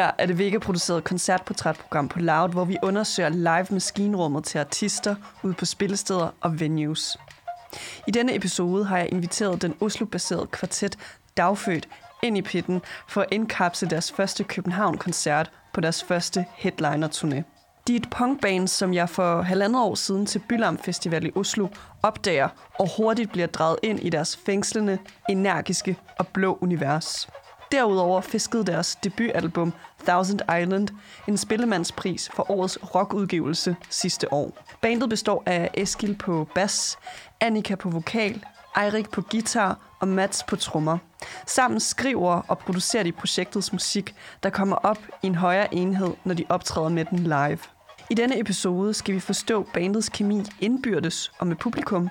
Her er det Vega-produceret koncertportrætprogram på Loud, hvor vi undersøger live maskinrummet til artister ude på spillesteder og venues. I denne episode har jeg inviteret den Oslo-baserede kvartet Dagfødt ind i pitten for at indkapsle deres første København-koncert på deres første headliner-turné. De er et punkband, som jeg for halvandet år siden til Bylam Festival i Oslo opdager og hurtigt bliver draget ind i deres fængslende, energiske og blå univers. Derudover fiskede deres debutalbum Thousand Island en spillemandspris for årets rockudgivelse sidste år. Bandet består af Eskil på bas, Annika på vokal, Eirik på guitar og Mats på trommer. Sammen skriver og producerer de projektets musik, der kommer op i en højere enhed, når de optræder med den live. I denne episode skal vi forstå bandets kemi indbyrdes og med publikum.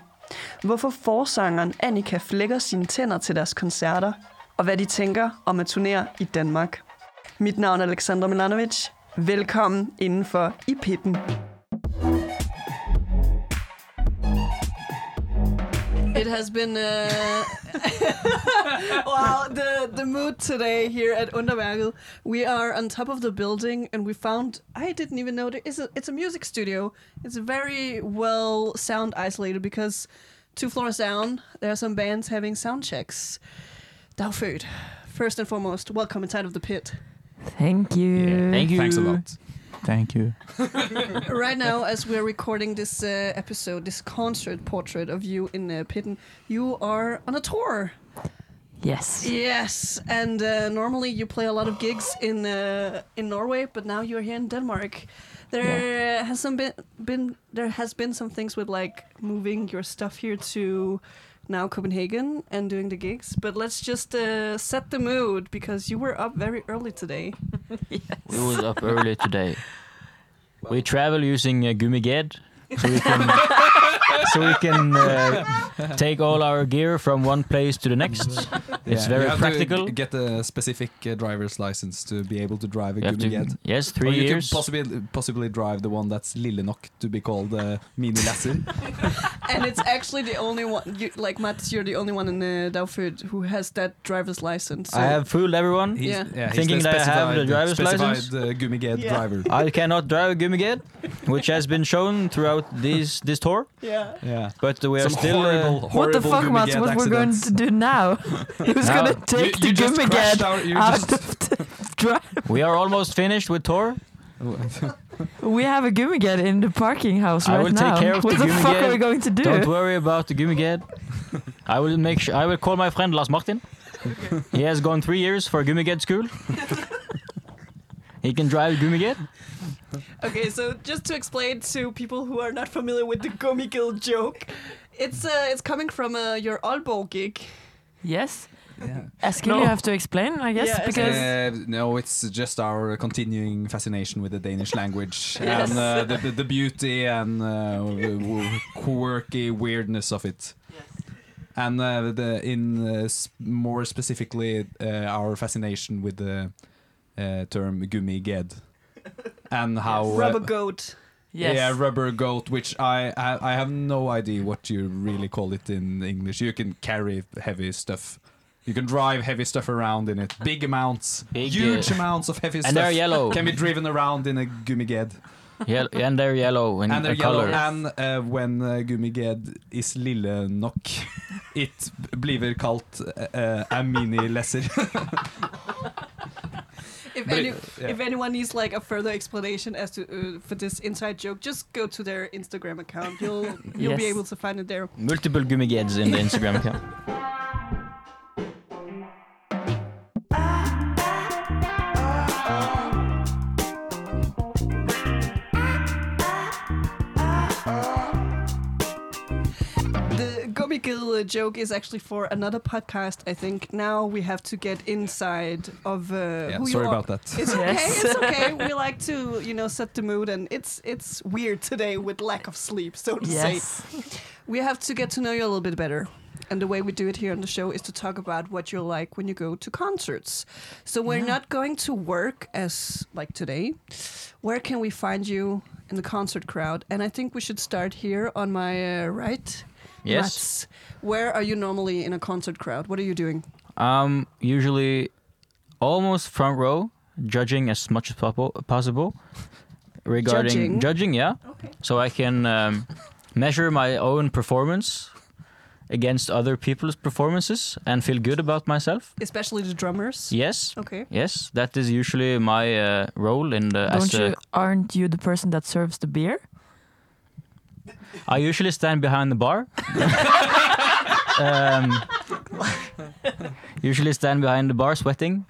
Hvorfor forsangeren Annika flækker sine tænder til deres koncerter, og hvad de tænker om at turnere i Danmark. Mit navn er Alexandra Milanovic. Velkommen indenfor i pitten. It has been uh... wow the the mood today here at Underværket. We are on top of the building and we found I didn't even know there is a it's a music studio. It's very well sound isolated because two floors down there are some bands having sound checks. Daufødt, first and foremost, welcome inside of the pit. Thank you. Thank you. Thanks a lot. Thank you. right now, as we're recording this uh, episode, this concert portrait of you in uh, Pitten, you are on a tour. Yes. Yes, and uh, normally you play a lot of gigs in uh, in Norway, but now you're here in Denmark. There has some been, been there has been some things with like moving your stuff here to now Copenhagen and doing the gigs. But let's just uh, set the mood because you were up very early today. yes. We was up early today. We travel using uh, Gummiged, so we can so we can uh, take all our gear from one place to the next. It's Yeah, very you have practical. To get a specific uh, driver's license to be able to drive a You have to- Gummiged. yes, Or three you years. could possibly possibly drive the one that's Lillenok to be called uh, Mini Lasser. and it's actually the only one, you, like Mats, you're the only one in uh, Daufødt who has that driver's license. I have fooled everyone. He's, Yeah. he's Thinking the that I have the driver's specified, license? Uh, Gummiged Yeah. driver. I cannot drive a Gummiged, which has been shown throughout this this tour. Yeah. Yeah. But we are Some still. horrible, uh, What the fuck, Mats? Gummiged What we're going to do now? Who's Now, gonna take you the just Gummiged out. Out just of the drive? we are almost finished with tour. We have a Gummiged in the parking house I right will now. take care of what the the fuck are we going to do? Don't worry about the Gummiged. I will make sure. I will call my friend Lars Martin. He has gone three years for Gummiged school. he can drive Gummiged. Okay, so just to explain to people who are not familiar with the gummy Gummigil joke, it's uh, it's coming from uh, your Aalborg gig. Yes. yeah. Eskil, No. you have to explain, I guess, Yeah, because Uh, no, it's just our continuing fascination with the Danish language Yes. and uh, the, the, the beauty and uh, w- w- quirky weirdness of it. Yes and uh, the in uh, s- more specifically uh, our fascination with the uh, term gummiged and how uh, Rubber goat. yes. yeah rubber goat which I, I I have no idea what you really call it in English. You can carry heavy stuff. You can drive heavy stuff around in it. Big amounts, Big, huge uh, amounts of heavy And stuff they're yellow. can be driven around in a gummiged. Yel- and they're yellow in and they're yellow. color. And uh, when uh, gummiged is lille nok, it blir kalt uh, a mini-lesser. If, But any, it- yeah. if anyone needs like a further explanation as to uh, for this inside joke, just go to their Instagram account. You'll you'll be able to find it there. Multiple Gummigeds in the Instagram account. The joke is actually for another podcast. I think now we have to get inside of uh, Yeah, who sorry you are. about that. It's okay. Yes. It's okay. We like to, you know, set the mood, and it's it's weird today with lack of sleep, so to say. We have to get to know you a little bit better. And the way we do it here on the show is to talk about what you're like when you go to concerts. So we're Yeah. not going to work as like today. Where can we find you in the concert crowd? And I think we should start here on my uh, right. Yes. Mats. Where are you normally in a concert crowd? What are you doing? Um, usually almost front row, judging as much as possible regarding Judging? judging, yeah. Okay. So I can um, measure my own performance against other people's performances and feel good about myself. Especially the drummers. Yes. Okay. Yes, that is usually my uh, role in the. Don't a- you? Aren't you the person that serves the beer? I usually stand behind the bar. um, usually stand behind the bar, sweating,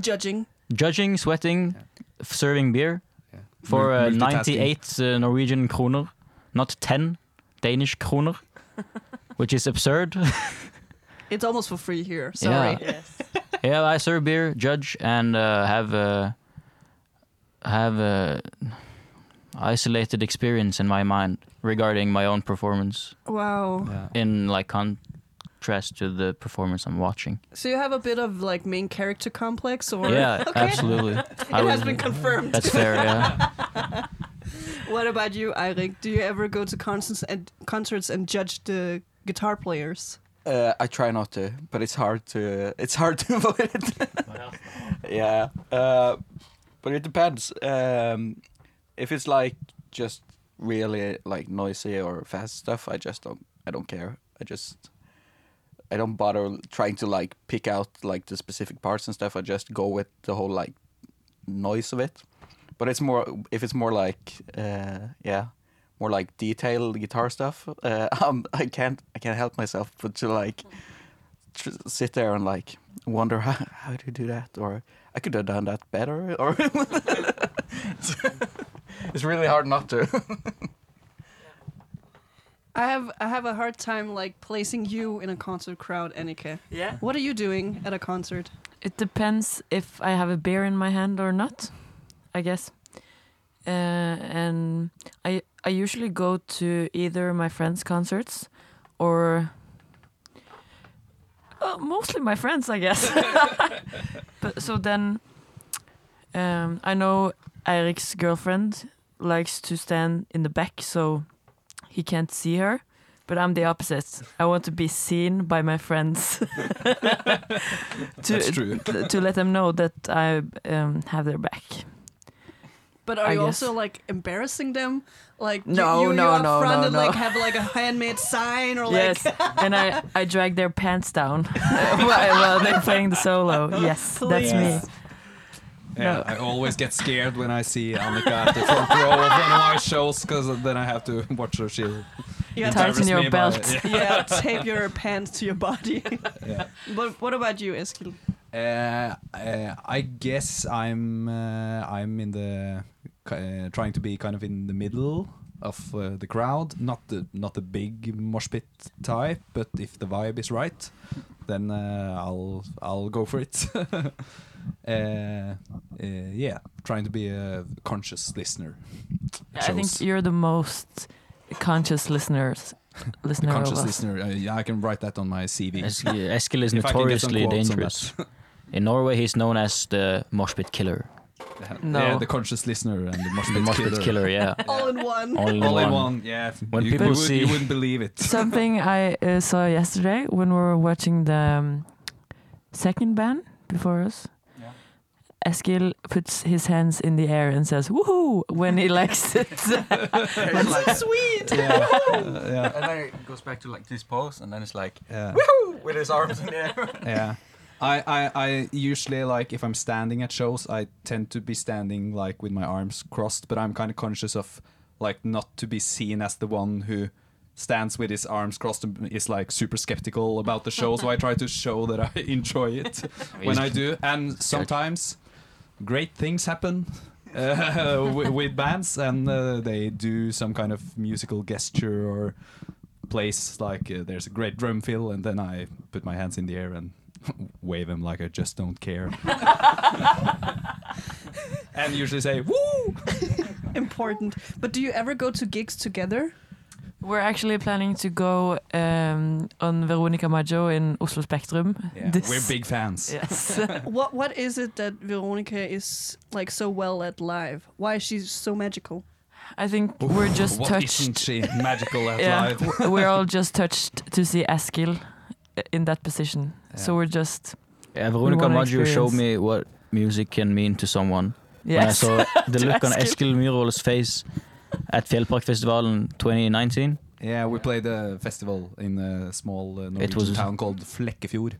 Judging. judging, sweating, f- serving beer Yeah. for Mul- uh, 98 uh, Norwegian kroner, not 10 Danish kroner, which is absurd. It's almost for free here. Sorry. yeah, I serve beer, judge, and uh, have uh, have a isolated experience in my mind regarding my own performance. Wow. Yeah. in like contrast to the performance I'm watching. So you have a bit of like main character complex, or yeah, Okay. absolutely. It I has would- been confirmed. That's fair. Yeah. What about you, Eirik? Do you ever go to concerts and concerts and judge the guitar players? Uh, I try not to, but it's hard to it's hard to avoid it. yeah, uh, but it depends. Um, if it's like just really like noisy or fast stuff, I just don't I don't care. I just I don't bother trying to like pick out like the specific parts and stuff. I just go with the whole like noise of it. But it's more if it's more like uh, yeah, more like detailed guitar stuff. Uh, um, I can't I can't help myself but to like tr- sit there and like wonder how how do you do that or I could have done that better or it's really hard not to. I have I have a hard time like placing you in a concert crowd, Annika. Yeah. What are you doing at a concert? It depends if I have a beer in my hand or not, I guess. Uh, and I I usually go to either my friends' concerts or uh, mostly my friends, I guess. but so then, um, I know Eirik's girlfriend likes to stand in the back, so he can't see her. But I'm the opposite. I want to be seen by my friends. to, That's true. to let them know that I um, have their back. But are I you guess. also like embarrassing them? Like you- No, you, you no, up no, front no, and no. like have like a handmade sign or like? Yes, like and I, I drag their pants down while, while they're playing the solo. Yes, that's me. Please. Yeah, No. I always get scared when I see Annika at the front row of one of my shows because then I have to watch her. She you Tighten your belt. yeah. yeah, tape your pants to your body. yeah. but what about you, Eskil? Uh, uh, I guess I'm uh, I'm in the uh, trying to be kind of in the middle of uh, the crowd, not the not the big mosh pit type, but if the vibe is right, then uh, I'll I'll go for it. uh, uh, yeah, trying to be a conscious listener. I think you're the most conscious listeners. Listener of conscious listener. Uh, yeah, I can write that on my CV. Eskil, Eskil is If I can get some notoriously dangerous. In Norway, he's known as the mosh pit killer. No. Yeah, the conscious listener and the mosh The pit mosh pit killer. killer, yeah. All in one. All in All in one. one. Yeah. When you, people you, would, see- you wouldn't believe it. Something I uh, saw yesterday when we were watching the um, second band before us. Eskil puts his hands in the air and says "woohoo" when he likes it. That's so sweet. yeah. yeah. and then it goes back to like this pose, and then it's like Yeah. with his arms in the air. yeah. I, I, I usually like if I'm standing at shows, I tend to be standing like with my arms crossed, but I'm kind of conscious of like not to be seen as the one who stands with his arms crossed and is like super skeptical about the show. so I try to show that I enjoy it when I do, and sometimes great things happen. Uh, with, with bands, and uh, they do some kind of musical gesture or place like uh, there's a great drum fill, and then I put my hands in the air and wave them like I just don't care, and usually say "woo." Important. But do you ever go to gigs together? We're actually planning to go um, on Veronica Maggio in Oslo Spectrum. Yeah, this- we're big fans. Yes. What What is it that Veronica is like so well at live? Why is she so magical? I think we're just What touched. isn't she magical at yeah, live? we're all just touched to see Eskil uh, in that position. So we're just Yeah, Veronica wanna Maggio showed me what music can mean to someone. When I yes. saw the To look on Eskil. Eskil face at Fjellparkfestivalen 2019. Yeah, we played a festival in a small uh, Norwegian was- town called Flekkefjord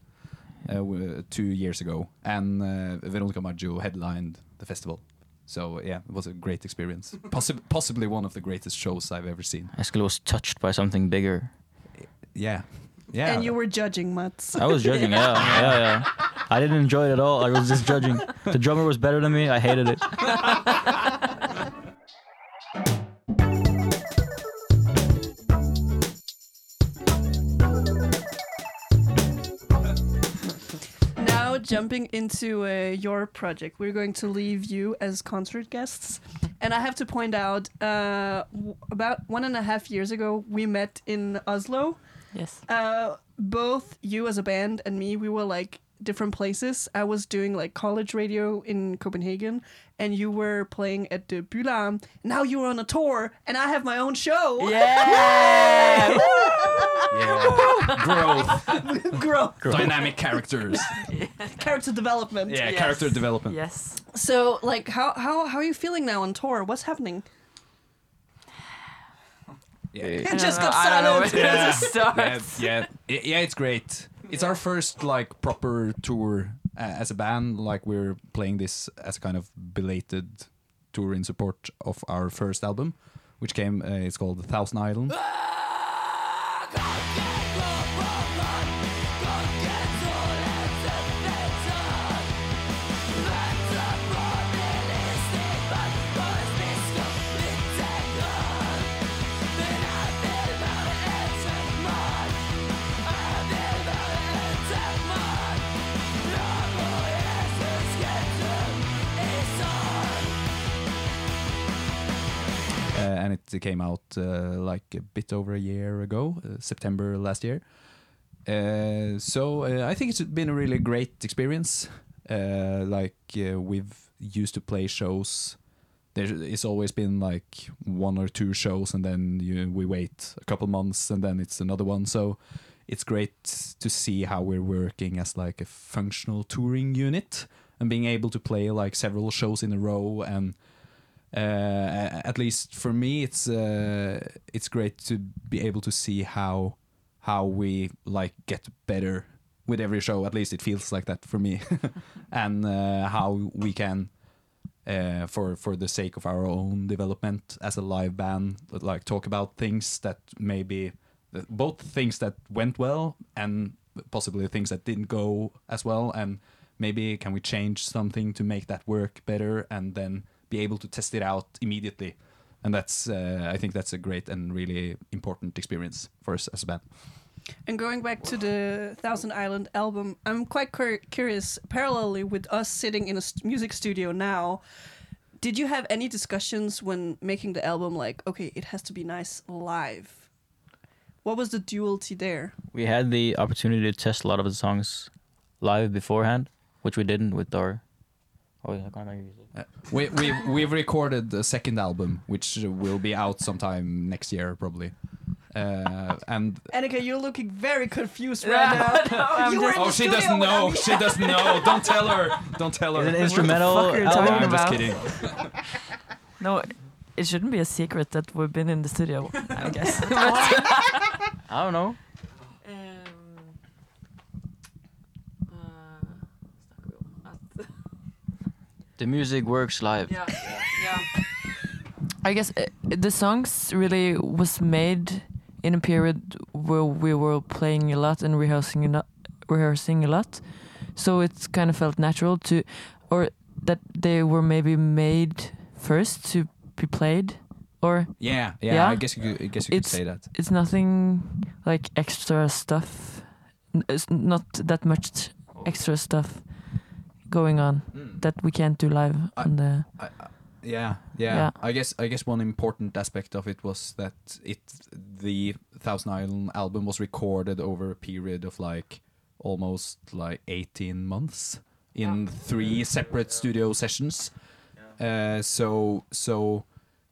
uh, w- two years ago, and uh, Veronica Maggio headlined the festival. So yeah, it was a great experience. Possi- possibly one of the greatest shows I've ever seen. Eskil was touched by something bigger. Yeah, yeah. And you were judging Mats. I was judging, yeah, yeah, yeah. I didn't enjoy it at all. I was just judging. The drummer was better than me. I hated it. jumping into uh, your project, we're going to leave you as concert guests, and I have to point out, uh, w- about one and a half years ago, we met in Oslo. yes. Uh, both you as a band and me, we were like different places. I was doing like college radio in Copenhagen, and you were playing at the Bylarm. Now you're on a tour, and I have my own show. Yeah. yeah. growth, Grow dynamic characters. character development. Yeah, Yes. character development. yes. So, like, how how how are you feeling now on tour? What's happening? Yeah. It just don't got know, I don't know silent. yeah, yeah, yeah, yeah. It's great. It's our first like proper tour uh, as a band. Like we're playing this as a kind of belated tour in support of our first album, which came. Uh, it's called The Thousand Island. And it came out uh, like a bit over a year ago, uh, September last year. Uh, so uh, I think it's been a really great experience. Uh, like uh, we've used to play shows. There, it's always been like one or two shows, and then you, we wait a couple months, and then it's another one. So it's great to see how we're working as like a functional touring unit and being able to play like several shows in a row and uh, at least for me, it's uh, it's great to be able to see how how we like get better with every show. At least it feels like that for me, and uh, how we can. Uh, for for the sake of our own development as a live band, like talk about things that maybe both things that went well and possibly things that didn't go as well, and maybe can we change something to make that work better, and then be able to test it out immediately. And that's, uh, I think that's a great and really important experience for us as a band. And going back to the Thousand Island album, I'm quite cur- curious. Parallelly with us sitting in a st- music studio now, did you have any discussions when making the album? Like, okay, it has to be nice live. What was the duality there? We had the opportunity to test a lot of the songs live beforehand, which we didn't with our. Oh, yeah, I can't hear you. Uh, we, we, we've recorded the second album, which will be out sometime next year, probably. Uh, and Annika, you're looking very confused right now. I'm You just- oh, she doesn't without know. me. She doesn't know. Don't tell her. Don't tell her. Is it an instrumental fuck you album? talking I'm just about? kidding. No, it shouldn't be a secret that we've been in the studio. I guess. I don't know. The music works live. yeah, yeah. I guess uh, the songs really was made in a period where we were playing a lot and rehearsing a lot, rehearsing a lot. So it kind of felt natural to, or that they were maybe made first to be played, or or Yeah, yeah, Yeah? I guess you could, I guess you could say that. it's nothing like extra stuff. It's not that much extra stuff going on that we can't do live I- on the. I, I, yeah, yeah, Yeah. I guess I guess one important aspect of it was that it the Thousand Island album was recorded over a period of like almost like eighteen months in three separate studio sessions. Uh, so so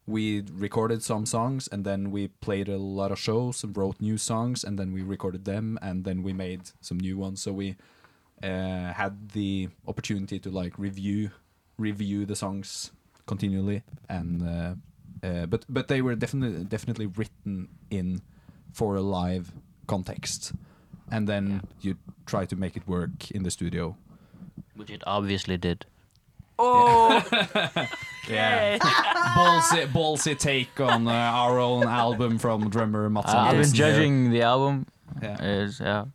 we recorded some songs and then we played a lot of shows and wrote new songs and then we recorded them and then we made some new ones. So we uh, had the opportunity to like review review the songs continually and uh, uh, but but they were definitely definitely written in for a live context and then you try to make it work in the studio Which it obviously did. Oh, yeah ballsy ballsy take on uh, our own album from drummer Mats Uh, I've been judging the album. yeah. Is yeah.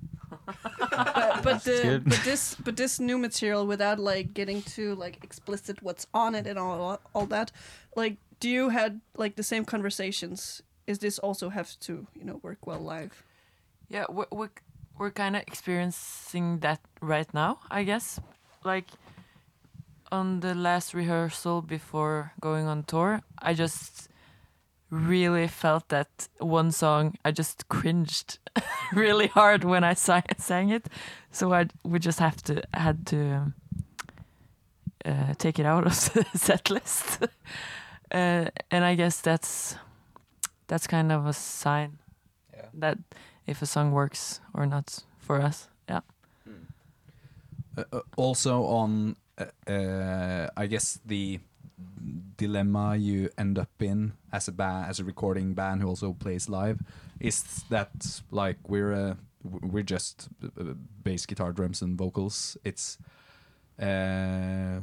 but, but the but this but this new material without like getting too like explicit what's on it and all all that like do you had like the same conversations is this also have to you know work well live yeah, we're we're, we're kind of experiencing that right now, I guess. Like on the last rehearsal before going on tour, I just really felt that one song. I just cringed really hard when I sang, sang it, so I we just have to had to uh, take it out of the set list. uh, and I guess that's that's kind of a sign Yeah. that if a song works or not for us. Yeah. Uh, uh, also on uh, uh, I guess the dilemma you end up in as a band as a recording band who also plays live is that like we're w- we're just uh, bass guitar drums and vocals. It's uh,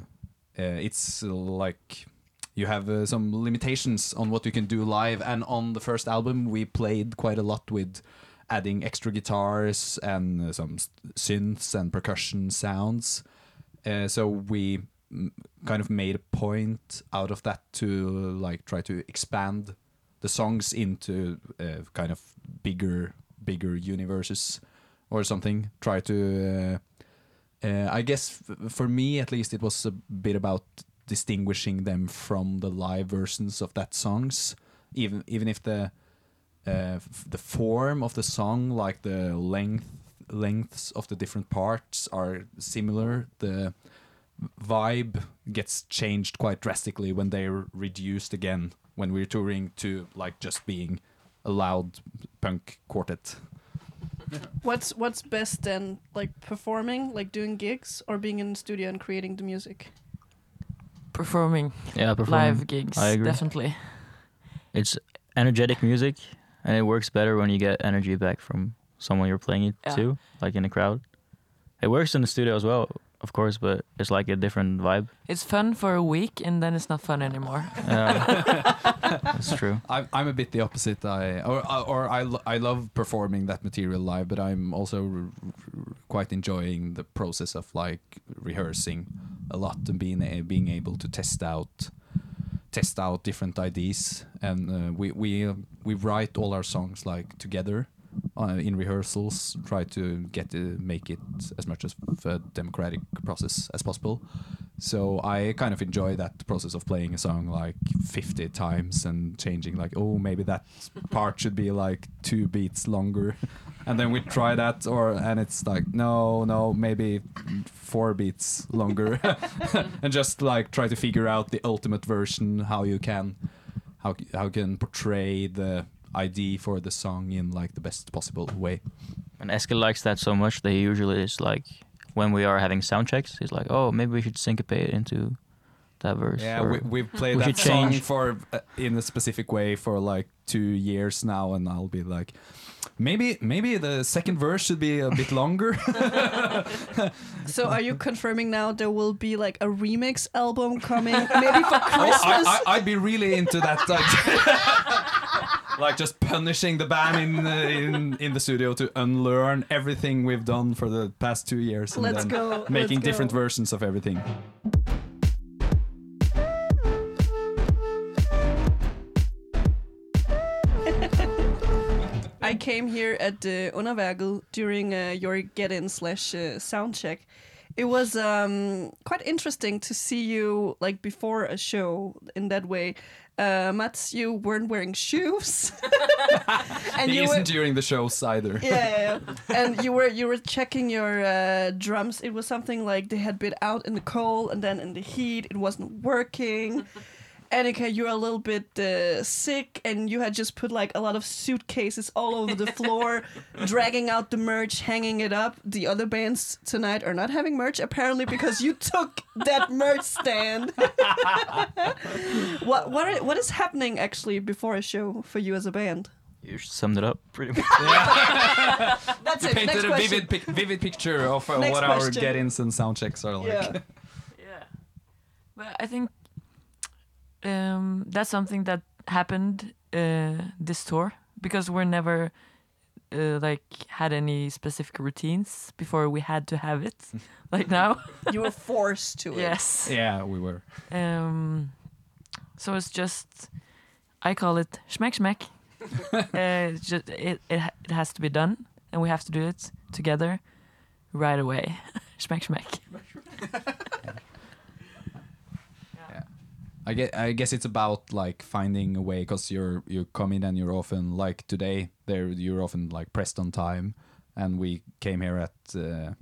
uh, it's uh, like you have uh, some limitations on what you can do live. And on the first album we played quite a lot with adding extra guitars and uh, some synths and percussion sounds. Uh, so we mm, kind of made a point out of that to like try to expand the songs into uh, kind of bigger bigger universes or something try to uh, uh, I guess for me at least it was a bit about distinguishing them from the live versions of that songs. Even even if the uh, the form of the song like the length lengths of the different parts are similar the vibe gets changed quite drastically when they're reduced again when we're touring to like just being a loud punk quartet what's what's best then like performing like doing gigs or being in the studio and creating the music Performing Yeah, performing. live gigs, I agree. definitely. It's energetic music, and it works better when you get energy back from someone you're playing it Yeah. to, like in a crowd. It works in the studio as well, of course, but it's like a different vibe. It's fun for a week and then it's not fun anymore. Yeah, that's true. I'm I'm a bit the opposite. I or or I I love performing that material live, but I'm also r- r- quite enjoying the process of like rehearsing a lot and being a, being able to test out test out different ideas. And uh, we we uh, we write all our songs like together uh, in rehearsals. Try to get to make it as much as a democratic process as possible. So I kind of enjoy that process of playing a song like 50 times and changing like oh maybe that part should be like two beats longer and then we try that or and it's like no no maybe four beats longer and just like try to figure out the ultimate version how you can how how you can portray the ID for the song in like the best possible way. And Eskil likes that so much that he usually is like, when we are having sound checks, he's like, oh, maybe we should syncopate it into that verse. Yeah, we, we've played we that should song change. for uh, in a specific way for like two years now, and I'll be like, maybe maybe the second verse should be a bit longer. so are you confirming now there will be like a remix album coming maybe for Oh, christmas I, I, I'd be really into that. like just punishing the band in the, in, in the studio to unlearn everything we've done for the past two years and Let's then go. making Let's go. different versions of everything. I came here at uh, Underværket during uh, your get in slash uh, sound check. It was um, quite interesting to see you like before a show in that way, uh, Mats, you weren't wearing shoes, and He you isn't were, during the shows either. yeah, yeah, yeah. and you were you were checking your uh, drums. It was something like they had been out in the cold and then in the heat, it wasn't working. Annika, you're a little bit uh, sick, and you had just put like a lot of suitcases all over the floor, dragging out the merch, hanging it up. The other bands tonight are not having merch apparently because you took that merch stand. what what are, what is happening actually before a show for you as a band? You summed it up pretty much. That's You it. Next painted a question. vivid, pic- vivid picture of uh, Next what our question. get-ins and sound checks are like. Yeah. Yeah. But I think um, that's something that happened uh, this tour because we're never uh, like had any specific routines before we had to have it like now. You were forced to it. yes. Yeah, we were. Um, so it's just I call it schmeck schmeck. uh, just it, it it has to be done, and we have to do it together right away. schmeck schmeck. I guess, I guess it's about like finding a way because you're you come in and you're often like today there you're often like pressed on time. And we came here at uh,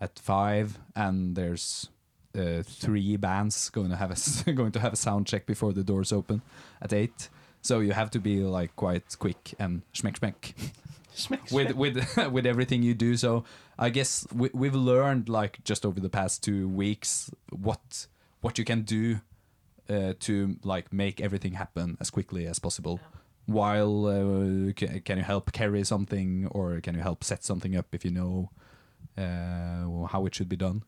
at five and there's uh, three bands going to have a going to have a sound check before the doors open at eight. So you have to be like quite quick and schmeck schmeck. With with with everything you do. So I guess we, we've learned like just over the past two weeks what what you can do uh, to like make everything happen as quickly as possible. While uh, can, can you help carry something or can you help set something up if you know uh, how it should be done?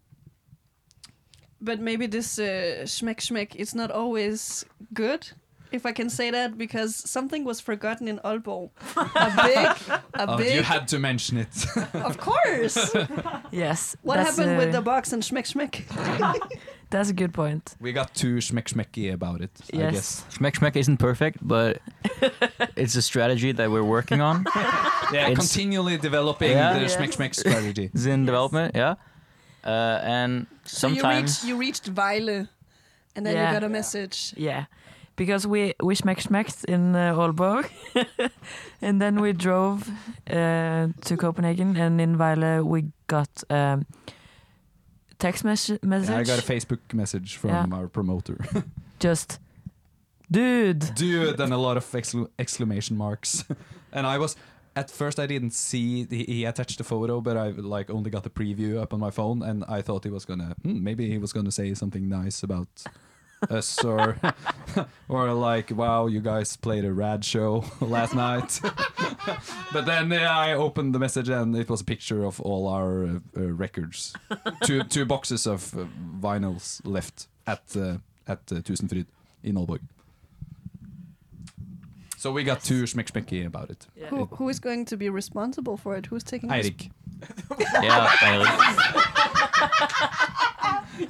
But maybe this uh, schmeck schmeck is not always good, if I can say that, because something was forgotten in Aalborg. A big, a Oh, big, you had to mention it. of course. Yes. What happened a, with the box and schmeck schmeck? That's a good point. we got too schmeck schmecky about it. I Yes. guess. Schmeck Schmeck isn't perfect, but it's a strategy that we're working on. Yeah, It's- continually developing Yeah. the Yes. schmeck schmeck strategy. It's in development, yeah. Uh, and So you sometimes reached, you reached Vejle, and then Yeah. you got a message. Yeah, because we we schmeck schmecked in uh, Aalborg, and then we drove uh, to Copenhagen, and in Vejle we got um, text mes- message. Yeah, I got a Facebook message from Yeah. our promoter. just, dude. Dude, and a lot of excla- exclamation marks. and I was at first I didn't see he, he attached the photo, but I like only got the preview up on my phone, and I thought he was gonna hmm, maybe he was gonna say something nice about us or or like wow you guys played a rad show last night. but then yeah, I opened the message and it was a picture of all our uh, uh, records, two two boxes of uh, vinyls left at uh, at uh, Tusenfryd in Aalborg. So we got too schmeck schmecky about it. Yeah. Who, who is going to be responsible for it? Who's taking Eirik. Yeah, Eirik.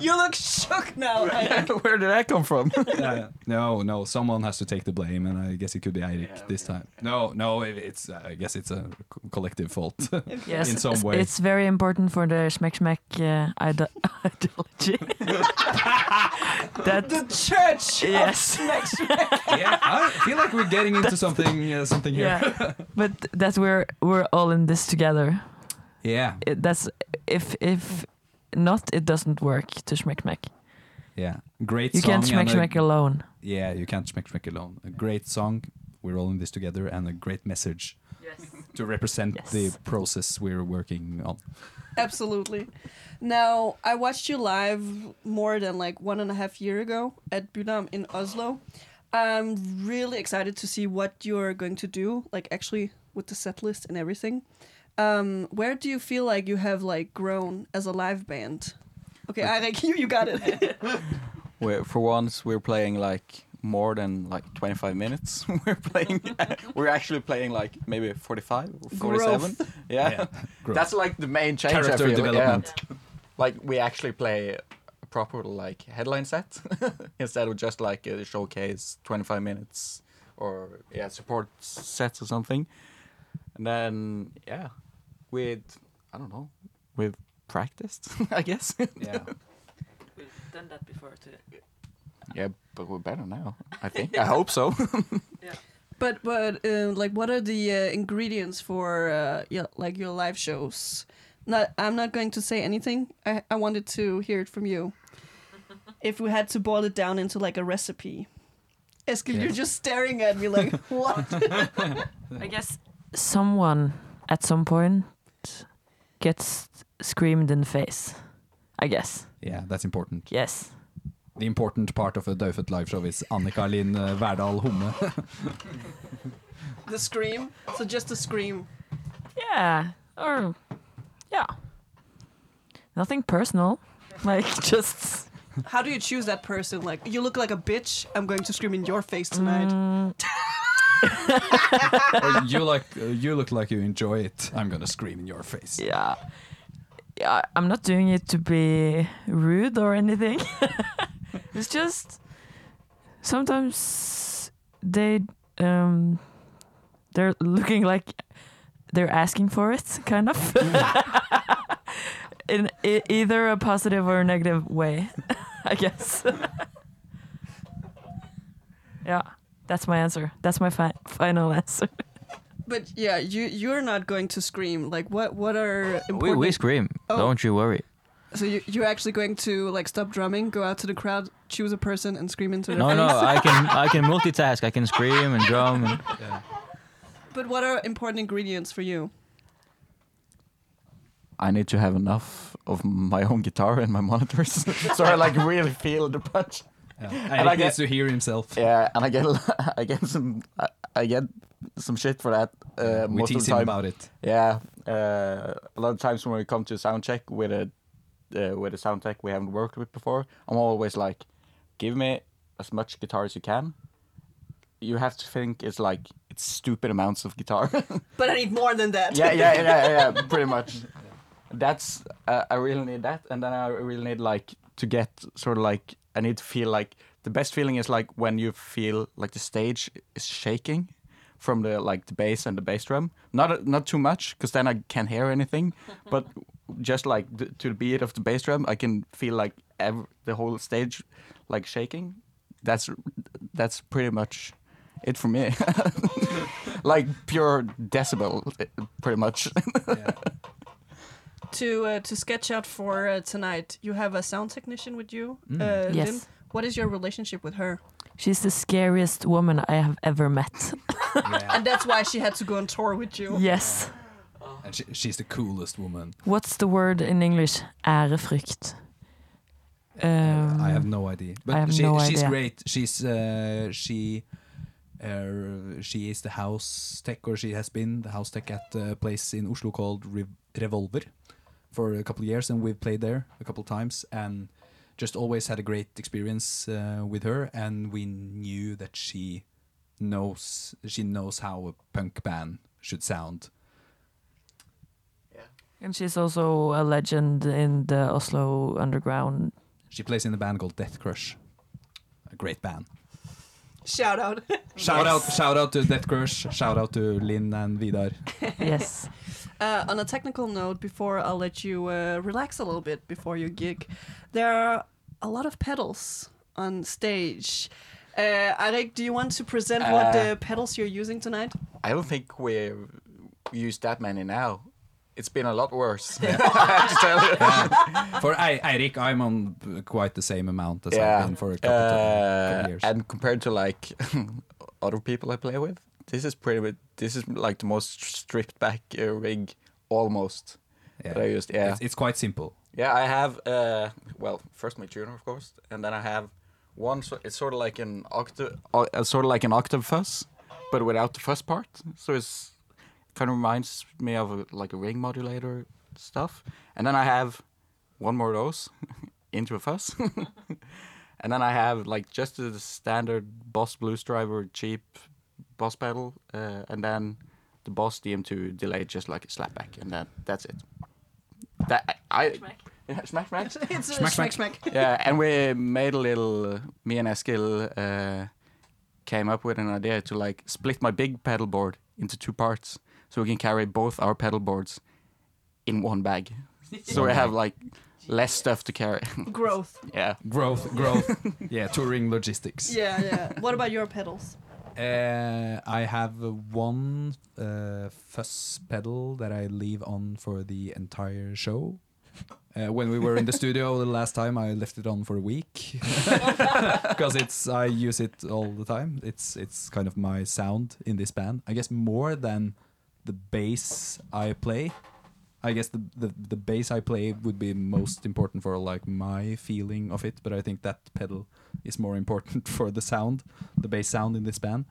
You look shook now. Where did that come from? Yeah, no, no, someone has to take the blame, and I guess it could be Eirik this time. No, no, it- it's uh, I guess it's a collective fault. Yes, in some it's- way. It's very important for the schmeck schmeck uh, ide- ideology. that the church. yes, yeah, I feel like we're getting into something uh, something here. yeah, but that we're we're all in this together. Yeah, It, that's if if not, it doesn't work to schmeck schmeck. yeah, great You song. can't schmeck and schmeck alone. Yeah, you can't schmeck schmeck alone. A great song. We're all in this together, and a great message Yes. to represent Yes. the process we're working on. Absolutely. Now, I watched you live more than like one and a half year ago at Bylarm in Oslo. I'm really excited to see what you're going to do, like actually with the set list and everything. Um, where do you feel like you have like grown as a live band? Okay, Eirik, you, you got it. We're, for once, we're playing like more than like 25 minutes. we're playing. we're actually playing like maybe 45 or 47. Yeah, growth. that's like the main change. Character feel. development. Yeah. Like we actually play a proper like headline set instead of just like a showcase 25 minutes or yeah support sets or something. and then yeah, with I don't know, we've practiced, I guess. Yeah. We've done that before too. yeah, but we're better now. I think. I hope so. yeah. But but uh, like, what are the uh, ingredients for uh, yeah, like your live shows? Not, I'm not going to say anything. I I wanted to hear it from you. if we had to boil it down into like a recipe, Eskil, Yeah. you're just staring at me like what? I guess someone at some point gets screamed in the face. I guess. yeah, that's important. Yes. The important part of a Daufødt live show is Annika Linn uh, Verdal Homme. the scream. So just a scream. Yeah. Or yeah. Nothing personal. Like just How do you choose that person? Like, you look like a bitch. I'm going to scream in your face tonight. mm, or you like uh, you look like you enjoy it. I'm gonna scream in your face. yeah. Yeah, I'm not doing it to be rude or anything. it's just sometimes they um they're looking like they're asking for it, kind of. In either a positive or a negative way, I guess. yeah, that's my answer. That's my fi- final answer. But yeah, you you're not going to scream. Like, what what are important? We, we scream. Oh. Don't you worry. So you you're actually going to like stop drumming, go out to the crowd, choose a person, and scream into their No, face. no, no, I can I can multitask. I can scream and drum. And But what are important ingredients for you? I need to have enough of my own guitar and my monitors, so I like really feel the punch. Yeah. I Eirik get- to hear himself. Yeah, and I get I get some I, I get some shit for that uh, we most of tease the him about it. Yeah, uh, a lot of times when we come to a sound check with a uh, with a sound tech we haven't worked with before, I'm always like, give me as much guitar as you can. You have to think it's like it's stupid amounts of guitar. But I need more than that. yeah, yeah, yeah, yeah, pretty much. That's uh, I really need that, and then I really need like to get sort of like I need to feel like the best feeling is like when you feel like the stage is shaking from the like the bass and the bass drum. Not not too much because then I can't hear anything, but just like the, to the beat of the bass drum, I can feel like ev- the whole stage like shaking. That's that's pretty much it for me. like pure decibel, eh, pretty much. To uh, to sketch out for uh, tonight, you have a sound technician with you. Mm. Uh, Yes. Linn. What is your relationship with her? She's the scariest woman I have ever met. And that's why she had to go on tour with you. yes. And she, she's the coolest woman. What's the word in English? Ærefrykt. Um, I have no idea. But I have she, no she's idea. great. She's uh, she uh, she is the house tech, or she has been the house tech at a place in Oslo called Rev- Revolver for a couple of years, and we've played there a couple of times, and just always had a great experience uh, with her. And we knew that she knows she knows how a punk band should sound. Yeah, And she's also a legend in the Oslo underground. She plays in a band called Death Crush, a great band. Shout out. Shout out, shout out to Death Crush. Shout out to Linn and Vidar. yes. Uh, on a technical note, before I'll let you uh, relax a little bit before your gig, there are a lot of pedals on stage. Uh, Eirik, do you want to present what Uh, the pedals you're using tonight? I don't think we use that many now. It's been a lot worse. I have tell you. For I, Eirik, I'm on uh, quite the same amount as Yeah. I've been for a couple, of, couple Uh, of years. and compared to like other people I play with, this is pretty. This is like the most stripped back uh, rig, almost that I used. Yeah, It's, it's quite simple. yeah. I have uh, well, first my tuner, of course, and then I have one. So it's sort of like an octave, uh, sort of like an octave fuzz, but without the fuzz part. So it's kind of reminds me of a, like a ring modulator stuff. And then I have one more of those into a fuzz. and then I have like just the standard Boss Blues Driver cheap Boss pedal, uh, and then the Boss DM2 delay just like a slapback, and then that's it. That I, I yeah, smack smack. It's Smack, smack, smack. smack. yeah, and we made a little. Uh, me and Eskil uh, came up with an idea to like split my big pedal board into two parts. so we can carry both our pedal boards in one bag. so we have like less stuff to carry. Growth. yeah. Growth, growth. yeah, touring logistics. Yeah, yeah. what about your pedals? Uh, I have one uh, fuzz pedal that I leave on for the entire show. Uh, when we were in the studio the last time, I left it on for a week because it's I use it all the time. It's it's kind of my sound in this band. I guess more than the bass I play. I guess the, the the bass I play would be most important for like my feeling of it, but I think that pedal is more important for the sound, the bass sound in this band.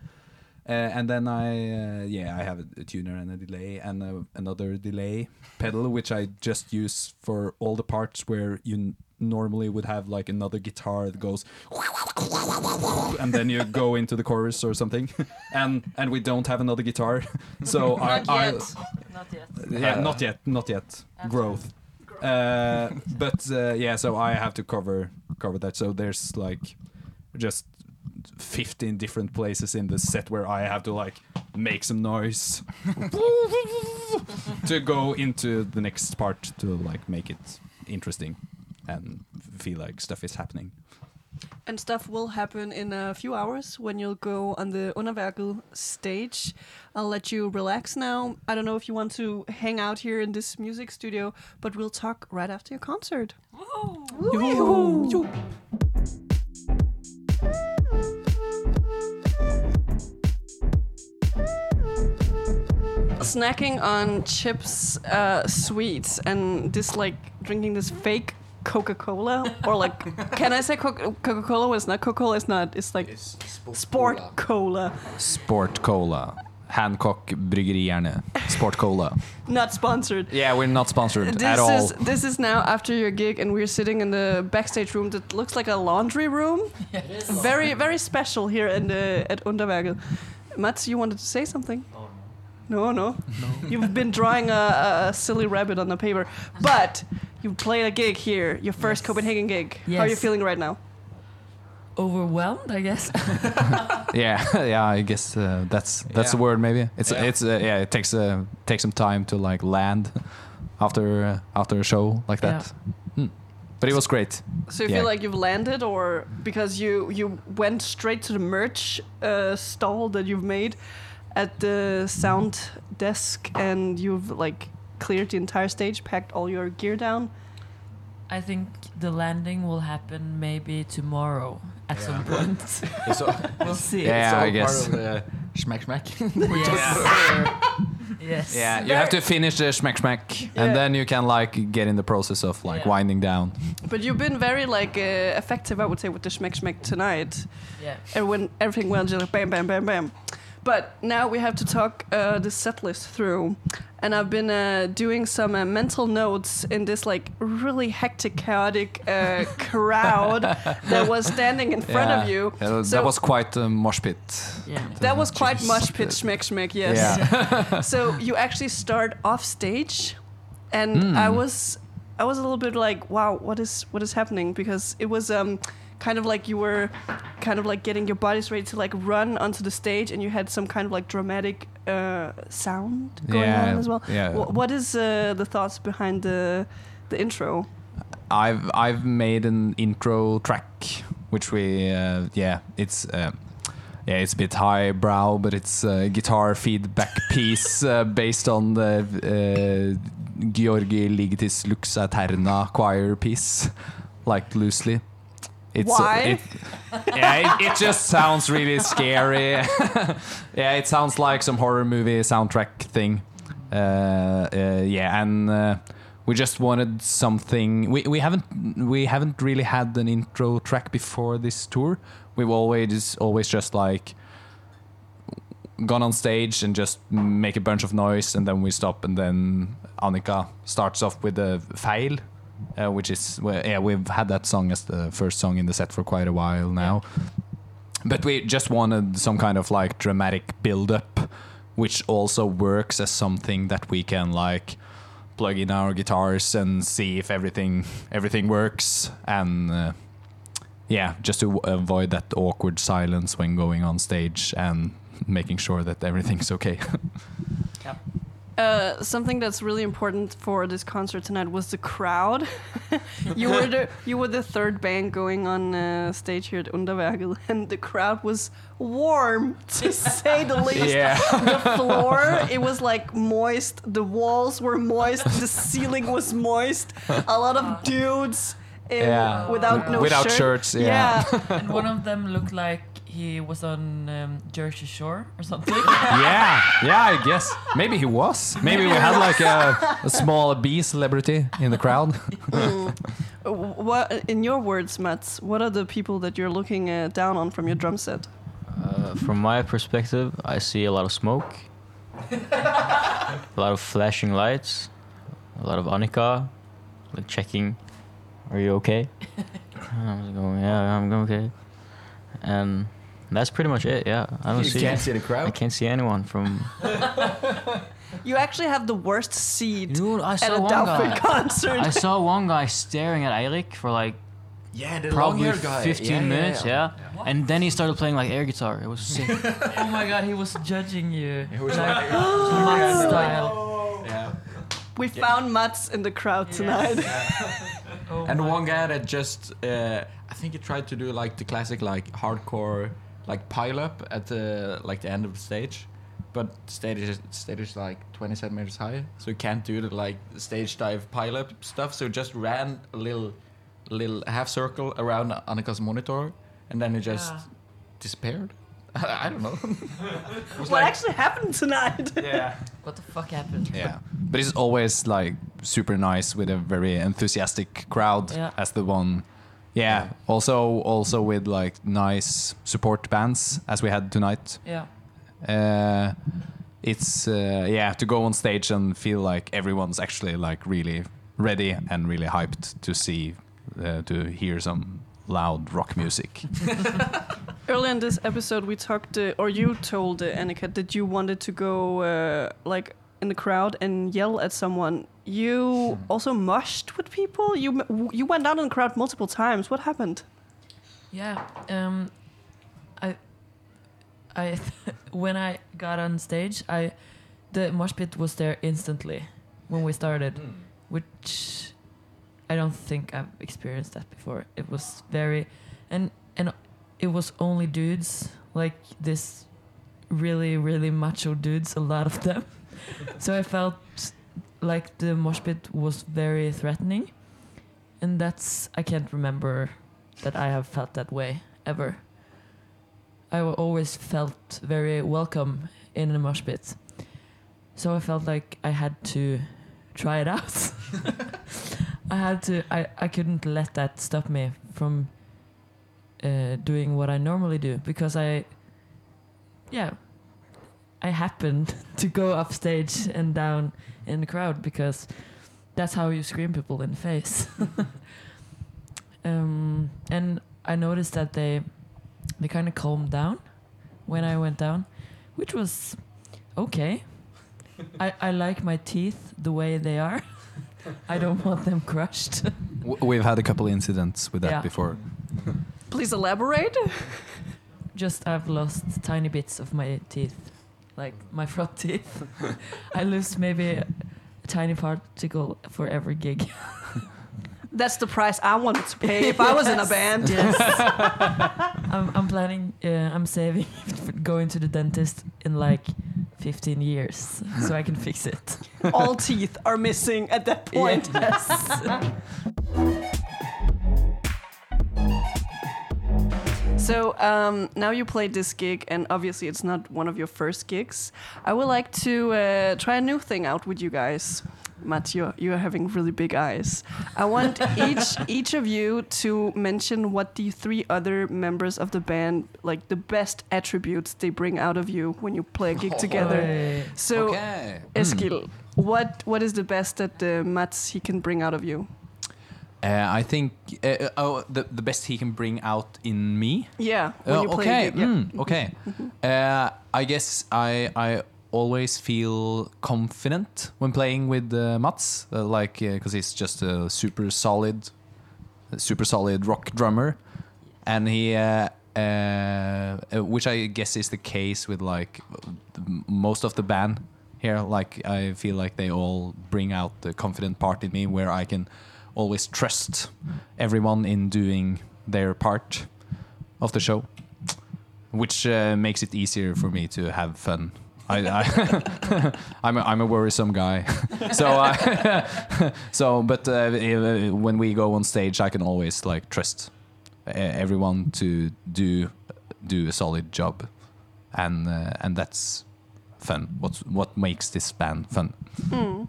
Uh, and then I, uh, yeah, I have a, a tuner and a delay and uh another delay pedal, which I just use for all the parts where you normally would have like another guitar that goes, and then you go into the chorus or something, and and we don't have another guitar, so I, Not I, yet. Not yet. yeah, not yet, not yet. Growth. Uh, but uh, yeah, so I have to cover cover that. So there's like just 15 different places in the set where I have to like make some noise to go into the next part to like make it interesting and feel like stuff is happening. And stuff will happen in a few hours when you'll go on the Underværket stage. I'll let you relax now. I don't know if you want to hang out here in this music studio, but we'll talk right after your concert. Woo-hoo. Snacking on chips, uh, sweets, and this like drinking this fake Coca-Cola, or like, can I say Coca- Coca-Cola? It's not Coca-Cola. It's not. It's like sport cola. Sport Cola. Hancock Bryggerierne. Sport Cola. Not sponsored. Yeah, we're not sponsored This at all. is this is now after your gig, and we're sitting in the backstage room that looks like a laundry room. Very very special here in the at Underværket. Mats, you wanted to say something? No, no. You've been drawing a, a, a silly rabbit on the paper, but you played a gig here, your first Yes. Copenhagen gig. How are you Yes. feeling right now? Overwhelmed, I guess. yeah, yeah. I guess uh, that's that's the Yeah. word. Maybe it's Yeah. it's uh, yeah. It takes uh, takes some time to like land after uh, after a show like that. Hmm. But it was great. So you Yeah. feel like you've landed, or because you you went straight to the merch uh, stall that you've made at the sound desk, and you've like cleared the entire stage, packed all your gear down. I think the landing will happen maybe tomorrow at some point. It's all, we'll see. Yeah, it's all I guess. part of the schmack schmack. Yes. yes. Yeah, you have to finish the schmack schmack, Yeah. and then you can like get in the process of like Yeah. winding down. But you've been very like uh, effective, I would say, with the schmeck schmeck tonight. Yeah. And when everything went just like bam, bam, bam, bam. But now we have to talk uh, the set list through. And I've been uh, doing some uh, mental notes in this like really hectic, chaotic uh, crowd that was standing in front of you. Yeah, that was quite a mosh pit. Yeah. That was quite much pitch schmeck schmeck, yes. Yeah. so you actually start off stage, and Hmm. I was I was a little bit like, wow, what is what is happening? Because it was um kind of like you were kind of like getting your bodies ready to like run onto the stage, and you had some kind of like dramatic uh, sound going Yeah, on as well. yeah. Wh- what is uh, the thoughts behind the the intro? I've I've made an intro track, which we uh, yeah, it's uh, yeah, it's a bit highbrow, but it's a guitar feedback piece uh, based on the uh, György Ligeti's Lux Aeterna choir piece, like loosely. It's, uh, Why? it, yeah, it, it just sounds really scary. yeah, it sounds like some horror movie soundtrack thing. Uh, uh, yeah, and uh, we just wanted something. We, we haven't we haven't really had an intro track before this tour. We've always always just like gone on stage and just make a bunch of noise, and then we stop, and then Annika starts off with a fail. Uh, which is well, yeah we've had that song as the first song in the set for quite a while now. But we just wanted some kind of like dramatic build up which also works as something that we can like plug in our guitars and see if everything everything works. And uh, yeah just to avoid that awkward silence when going on stage and making sure that everything's okay Uh, something that's really important for this concert tonight was the crowd. you were the you were the third band going on uh, stage here at Underværket, and the crowd was warm to say the least. Yeah. The floor it was like moist. The walls were moist. The ceiling was moist. A lot of dudes. In, Yeah. Without no Without shirt. shirts, yeah. and one of them looked like he was on um, Jersey Shore or something. yeah, yeah, I guess. Maybe he was. Maybe we had like a, a small B celebrity in the crowd. Uh, What, in your words, Mats, what are the people that you're looking uh, down on from your drum set? Uh, from my perspective, I see a lot of smoke, a lot of flashing lights, a lot of Annika, like checking, "Are you okay?" I'm going, "Yeah, I'm okay," and that's pretty much it. Yeah, I don't You see. can't see the crowd. I can't see anyone from. You actually have the worst seat Dude, I at saw a one Doubtful guy. concert. I saw one guy staring at Eirik for like Yeah, the probably long-haired guy. 15 Yeah, yeah, minutes, yeah. yeah. And then he started playing like air guitar. It was sick. oh my god, he was judging you. It was like like, style. yeah. we found Mats in the crowd tonight. Oh And my one guy that just, uh, I think he tried to do like the classic like hardcore like pile up at the like the end of the stage, but stage is stage is like 20 centimeters high, so you can't do the like stage dive pile up stuff. So just ran a little, little half circle around Annika's monitor, and then it ah. just Yeah. disappeared. I don't know. what actually happened tonight? Yeah. What the fuck happened? Yeah. But it's always like super nice with a very enthusiastic crowd Yeah. as the one. Yeah. Also also with like nice support bands as we had tonight. Yeah. Uh, it's uh, yeah to go on stage and feel like everyone's actually like really ready and really hyped to see uh, to hear some loud rock music. Earlier in this episode, we talked, uh, or you told uh, Annika that you wanted to go uh, like in the crowd and yell at someone. You also mushed with people. You you went out in the crowd multiple times. What happened? Yeah. Um, I, I, when I got on stage, I, the mosh pit was there instantly when we started, which I don't think I've experienced that before. It was very, and and it was only dudes like this, really really macho dudes, a lot of them. so I felt like the mosh pit was very threatening, and that's I can't remember that I have felt that way ever. I always felt very welcome in a mosh pit. So I felt like I had to try it out. I had to, I, I couldn't let that stop me from uh, doing what I normally do because I, yeah, I happened to go up stage and down in the crowd because that's how you scream people in the face. um, and I noticed that they they kind of calmed down when I went down, which was okay. I, I like my teeth the way they are. I don't want them crushed. We've had a couple incidents with that Yeah. before. Please elaborate. Just I've lost tiny bits of my teeth, like my front teeth. I lose maybe a tiny particle for every gig. That's the price I wanted to pay if I was in a band. Yes. I'm, I'm planning, uh, I'm saving for going to the dentist in like 15 years so I can fix it. All teeth are missing at that point. Yes. So um, now you played this gig, and obviously it's not one of your first gigs. I would like to uh, try a new thing out with you guys. Matt, you're, you're having really big eyes. I want each each of you to mention what the three other members of the band, like the best attributes they bring out of you when you play a gig together. Hey. So, okay. Eskil, what what is the best that uh, Mats he can bring out of you? Uh, I think uh, uh, oh, the the best he can bring out in me. Yeah, play okay. gig. Yeah. mm, okay. Uh, I guess I I always feel confident when playing with uh, Mats, uh, like because he's just a super solid, super solid rock drummer, and he. Uh, uh, uh, which I guess is the case with like most of the band. here. Like I feel like they all bring out the confident part in me, where I can always trust everyone in doing their part of the show, which uh, makes it easier for me to have fun. I, I I'm a, I'm a worrisome guy, so so but uh, when we go on stage, I can always like trust uh, everyone to do do a solid job, and uh, and that's fun. What what makes this band fun? Hmm.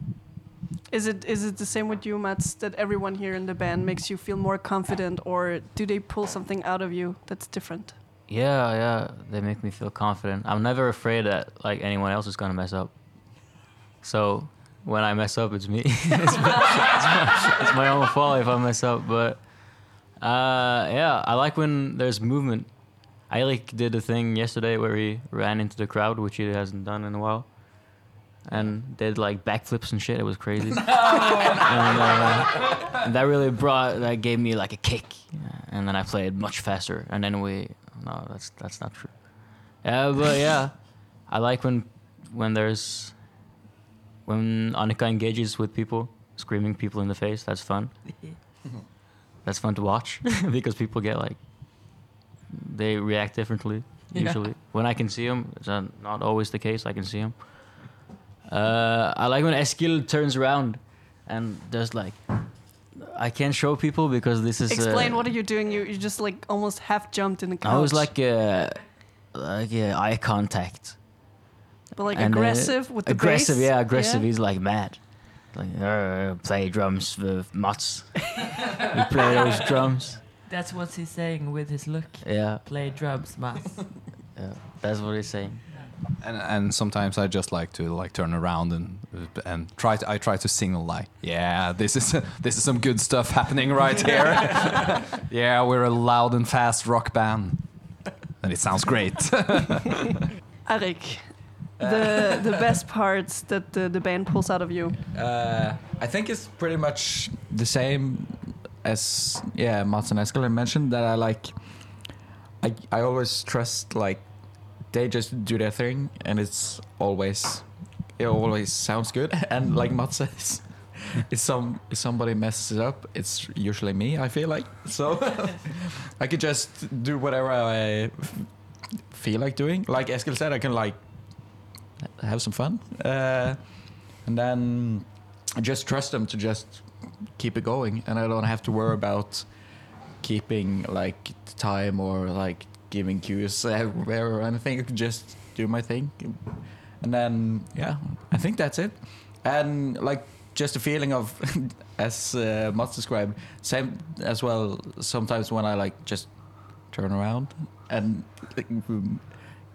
Is it is it the same with you, Mats? That everyone here in the band makes you feel more confident, or do they pull something out of you that's different? Yeah, yeah, they make me feel confident. I'm never afraid that like anyone else is gonna mess up. So when I mess up, it's me. it's, my, it's, my, it's my own fault if I mess up. But uh, yeah, I like when there's movement. I like did a thing yesterday where he ran into the crowd, which he hasn't done in a while, and did like backflips and shit. It was crazy. and, uh, and that really brought that gave me like a kick, and then I played much faster. And then we no, that's that's not true. Yeah, but yeah, I like when when there's when Annika engages with people, screaming people in the face. That's fun. that's fun to watch because people get like they react differently Yeah. usually. When I can see them, it's uh, not always the case. I can see them. Uh, I like when Eskil turns around and does like. I can't show people because this is. Explain uh, what are you doing? You you just like almost half jumped in the couch. I was like, uh, like uh, eye contact. but like and, uh, aggressive with the aggressive, bass? yeah, aggressive. Yeah? He's like mad. Like, uh, play drums with Mats. we play those drums. That's what he's saying with his look. Yeah, Play drums, Mats. yeah, that's what he's saying. And and sometimes I just like to like turn around and and try to I try to signal like yeah this is this is some good stuff happening right here yeah we're a loud and fast rock band and it sounds great Eirik, the the best parts that the, the band pulls out of you. Uh, I think it's pretty much the same as yeah, Mats and Eskil mentioned that I like. I I always trust like they just do their thing and it's always it always sounds good and like Mats says. If some if somebody messes it up, it's usually me. I feel like so. I could just do whatever I feel like doing. Like Eskil said, I can like have some fun, uh, and then just trust them to just keep it going, and I don't have to worry about keeping like time or like giving cues everywhere or anything. I can just do my thing, and then yeah, I think that's it. And like just a feeling of, as uh, Mats described, same as well. Sometimes when I like just turn around and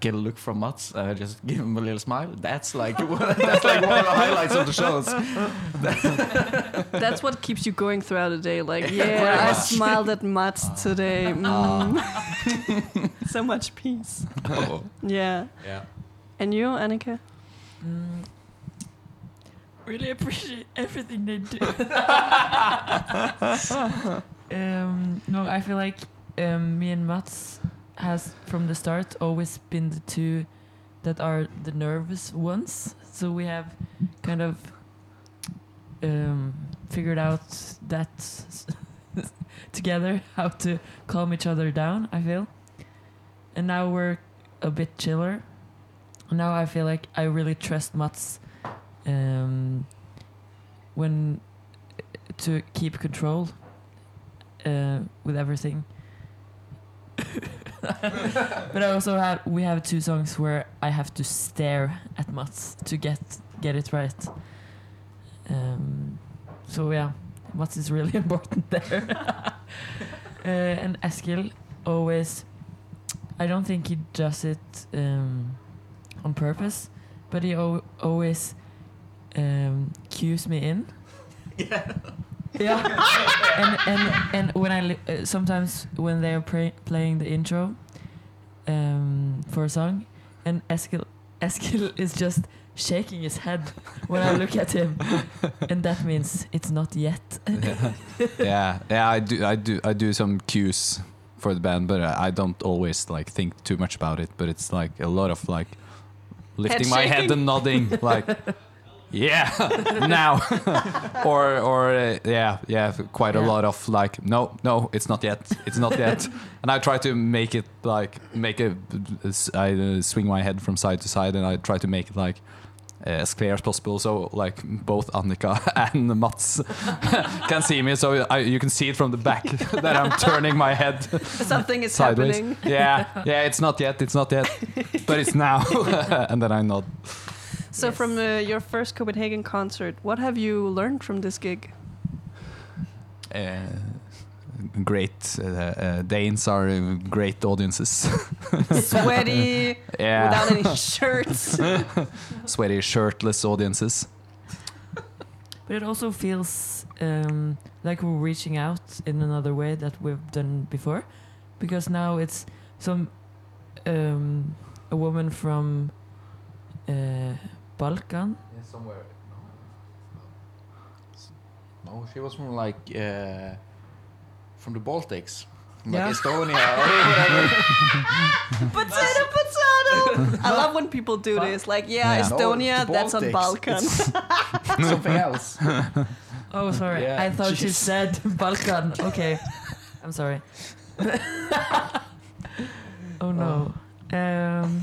get a look from Mats, and I just give him a little smile. That's like that's like one of the highlights of the shows. That's what keeps you going throughout the day. Like, yeah, I smiled at Mats today. Mm. so much peace. Oh, Yeah. yeah. And you, Annika? Mm, really appreciate everything they do. um, no, I feel like um, me and Mats has from the start always been the two that are the nervous ones. So we have kind of um, figured out that together how to calm each other down. I feel, and now we're a bit chiller. Now I feel like I really trust Mats um, when to keep control uh, with everything. but I also have we have two songs where I have to stare at Mats to get get it right. Um, so yeah, Mats is really important there. uh, and Eskil always, I don't think he does it um, on purpose, but he always um, cues me in. Yeah. Yeah. and and and when I li- uh, sometimes when they're pra- playing the intro um, for a song, and Eskil Eskil is just shaking his head when I look at him, and that means it's not yet. yeah yeah I do I do I do some cues for the band but I I don't always like think too much about it but it's like a lot of like lifting Head my head and nodding like yeah. Now. Or or uh, yeah yeah quite a lot of like no no it's not yet it's not yet. And i try to make it like make a i uh, swing my head from side to side and i try to make it like uh, as clear as possible so like both annika and mats can see me. So I, you can see it from the back that i'm turning my head Something is sideways. happening. yeah yeah it's not yet it's not yet but it's now. And then i nod So, Yes. from uh, your first Copenhagen concert, what have you learned from this gig? uh, great uh, uh, Danes are uh, great audiences. Sweaty, yeah, without any shirts. sweaty, shirtless audiences. But it also feels um, like we're reaching out in another way that we've done before, because now it's some um, a woman from uh, Balkan. Yeah, somewhere. No. No, she was from like uh, from the Baltics, from Yeah. like Estonia or whatever. potato, potato. I love when people do this. Like, yeah, Yeah. Estonia, the that's on Baltics. Balkan. Something else. Oh, sorry. Yeah, I thought you jeez. said Balkan. Okay, I'm sorry. oh no. Um,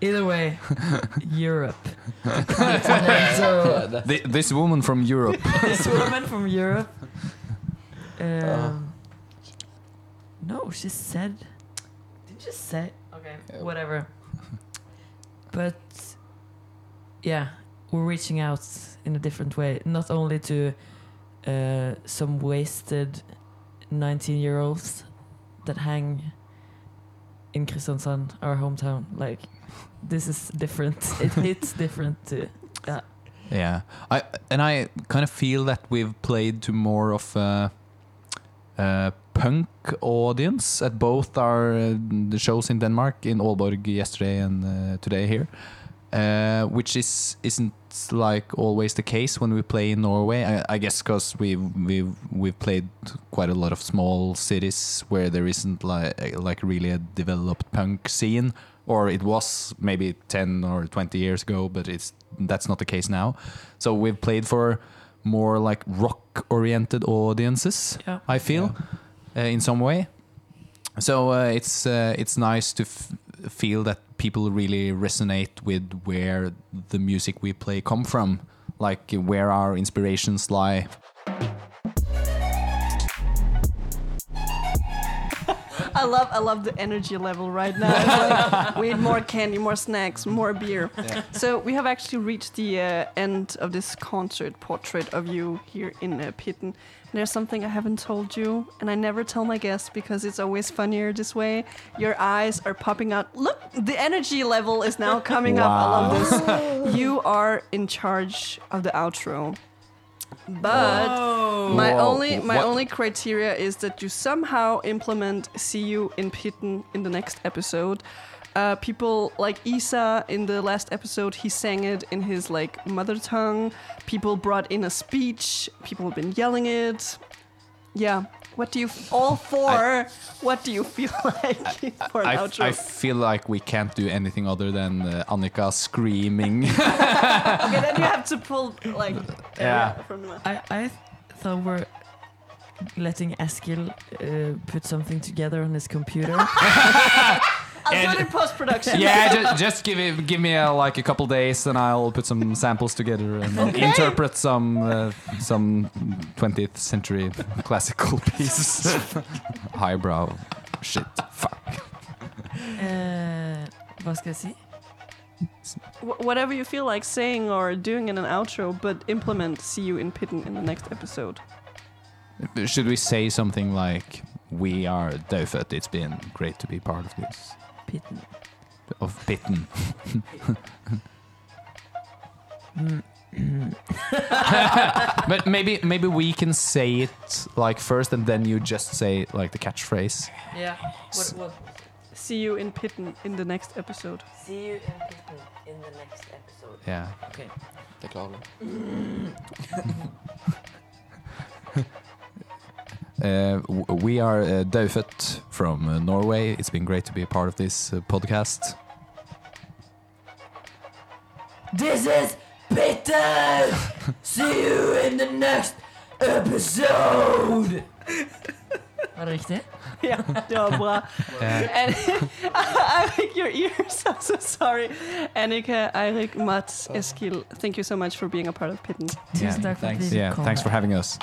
either way, Europe. so Th- this woman from Europe. this woman from Europe. Um, no, she said. Did you say? Okay, Yeah. whatever. But yeah, we're reaching out in a different way. Not only to uh, some wasted 19-year-olds that hang in Kristiansand, our hometown. Like this is different. it hits different. To, Yeah, I and I kind of feel that we've played to more of a, a punk audience at both our uh, the shows in Denmark in Aalborg yesterday and uh, today here, uh, which is isn't like always the case when we play in Norway. I, I guess because we we've we've played quite a lot of small cities where there isn't like like really a developed punk scene or it was maybe 10 or 20 years ago but it's that's not the case now so we've played for more like rock oriented audiences yeah. i feel uh, in some way so uh, it's uh, it's nice to f- feel that people really resonate with where the music we play come from like where our inspirations lie I love, I love the energy level right now. We need more candy, more snacks, more beer. So we have actually reached the uh, end of this concert portrait of you here in uh, Pitten. There's something I haven't told you, and I never tell my guests because it's always funnier this way. Your eyes are popping out. Look, the energy level is now coming up. I love this. You are in charge of the outro. But my Whoa. only my What? only criteria is that you somehow implement "See You in Pitten" in the next episode. Uh, people like Isa in the last episode, he sang it in his like mother tongue. People brought in a speech. People have been yelling it. Yeah. What do you all four? what do you feel like for an I, outro? I feel like we can't do anything other than uh, Annika screaming. okay, then you have to pull like Yeah. from the I, I thought we're letting Eskil uh, put something together on his computer. I'll do it in post production. yeah, just, just give it, give me uh, like a couple days, and I'll put some samples together and interpret some uh, some 20th century classical piece. Highbrow shit. Fuck. uh, vad ska jag säga? Whatever you feel like saying or doing in an outro, but implement "See You in Pitten" in the next episode. Should we say something like, "We are Daufødt. It's been great to be part of this." Pitten. Of Pitten. but maybe maybe we can say it like first, and then you just say like the catchphrase. Yeah. What, what? See you in Pitten in the next episode. See you in Pitten in the next episode. Yeah. Okay. Beklager. Uh, we are uh, Daufødt from uh, Norway. It's been great to be a part of this uh, podcast. This is Peter! See you in the next episode! Var det riktig? Ja, det var bra. And Eirik, your ears. I'm so sorry. Annika, Eirik, Mats, Eskil, thank you so much for being a part of Pitten. Tusen takk for at thanks. yeah, kom. thanks for having us.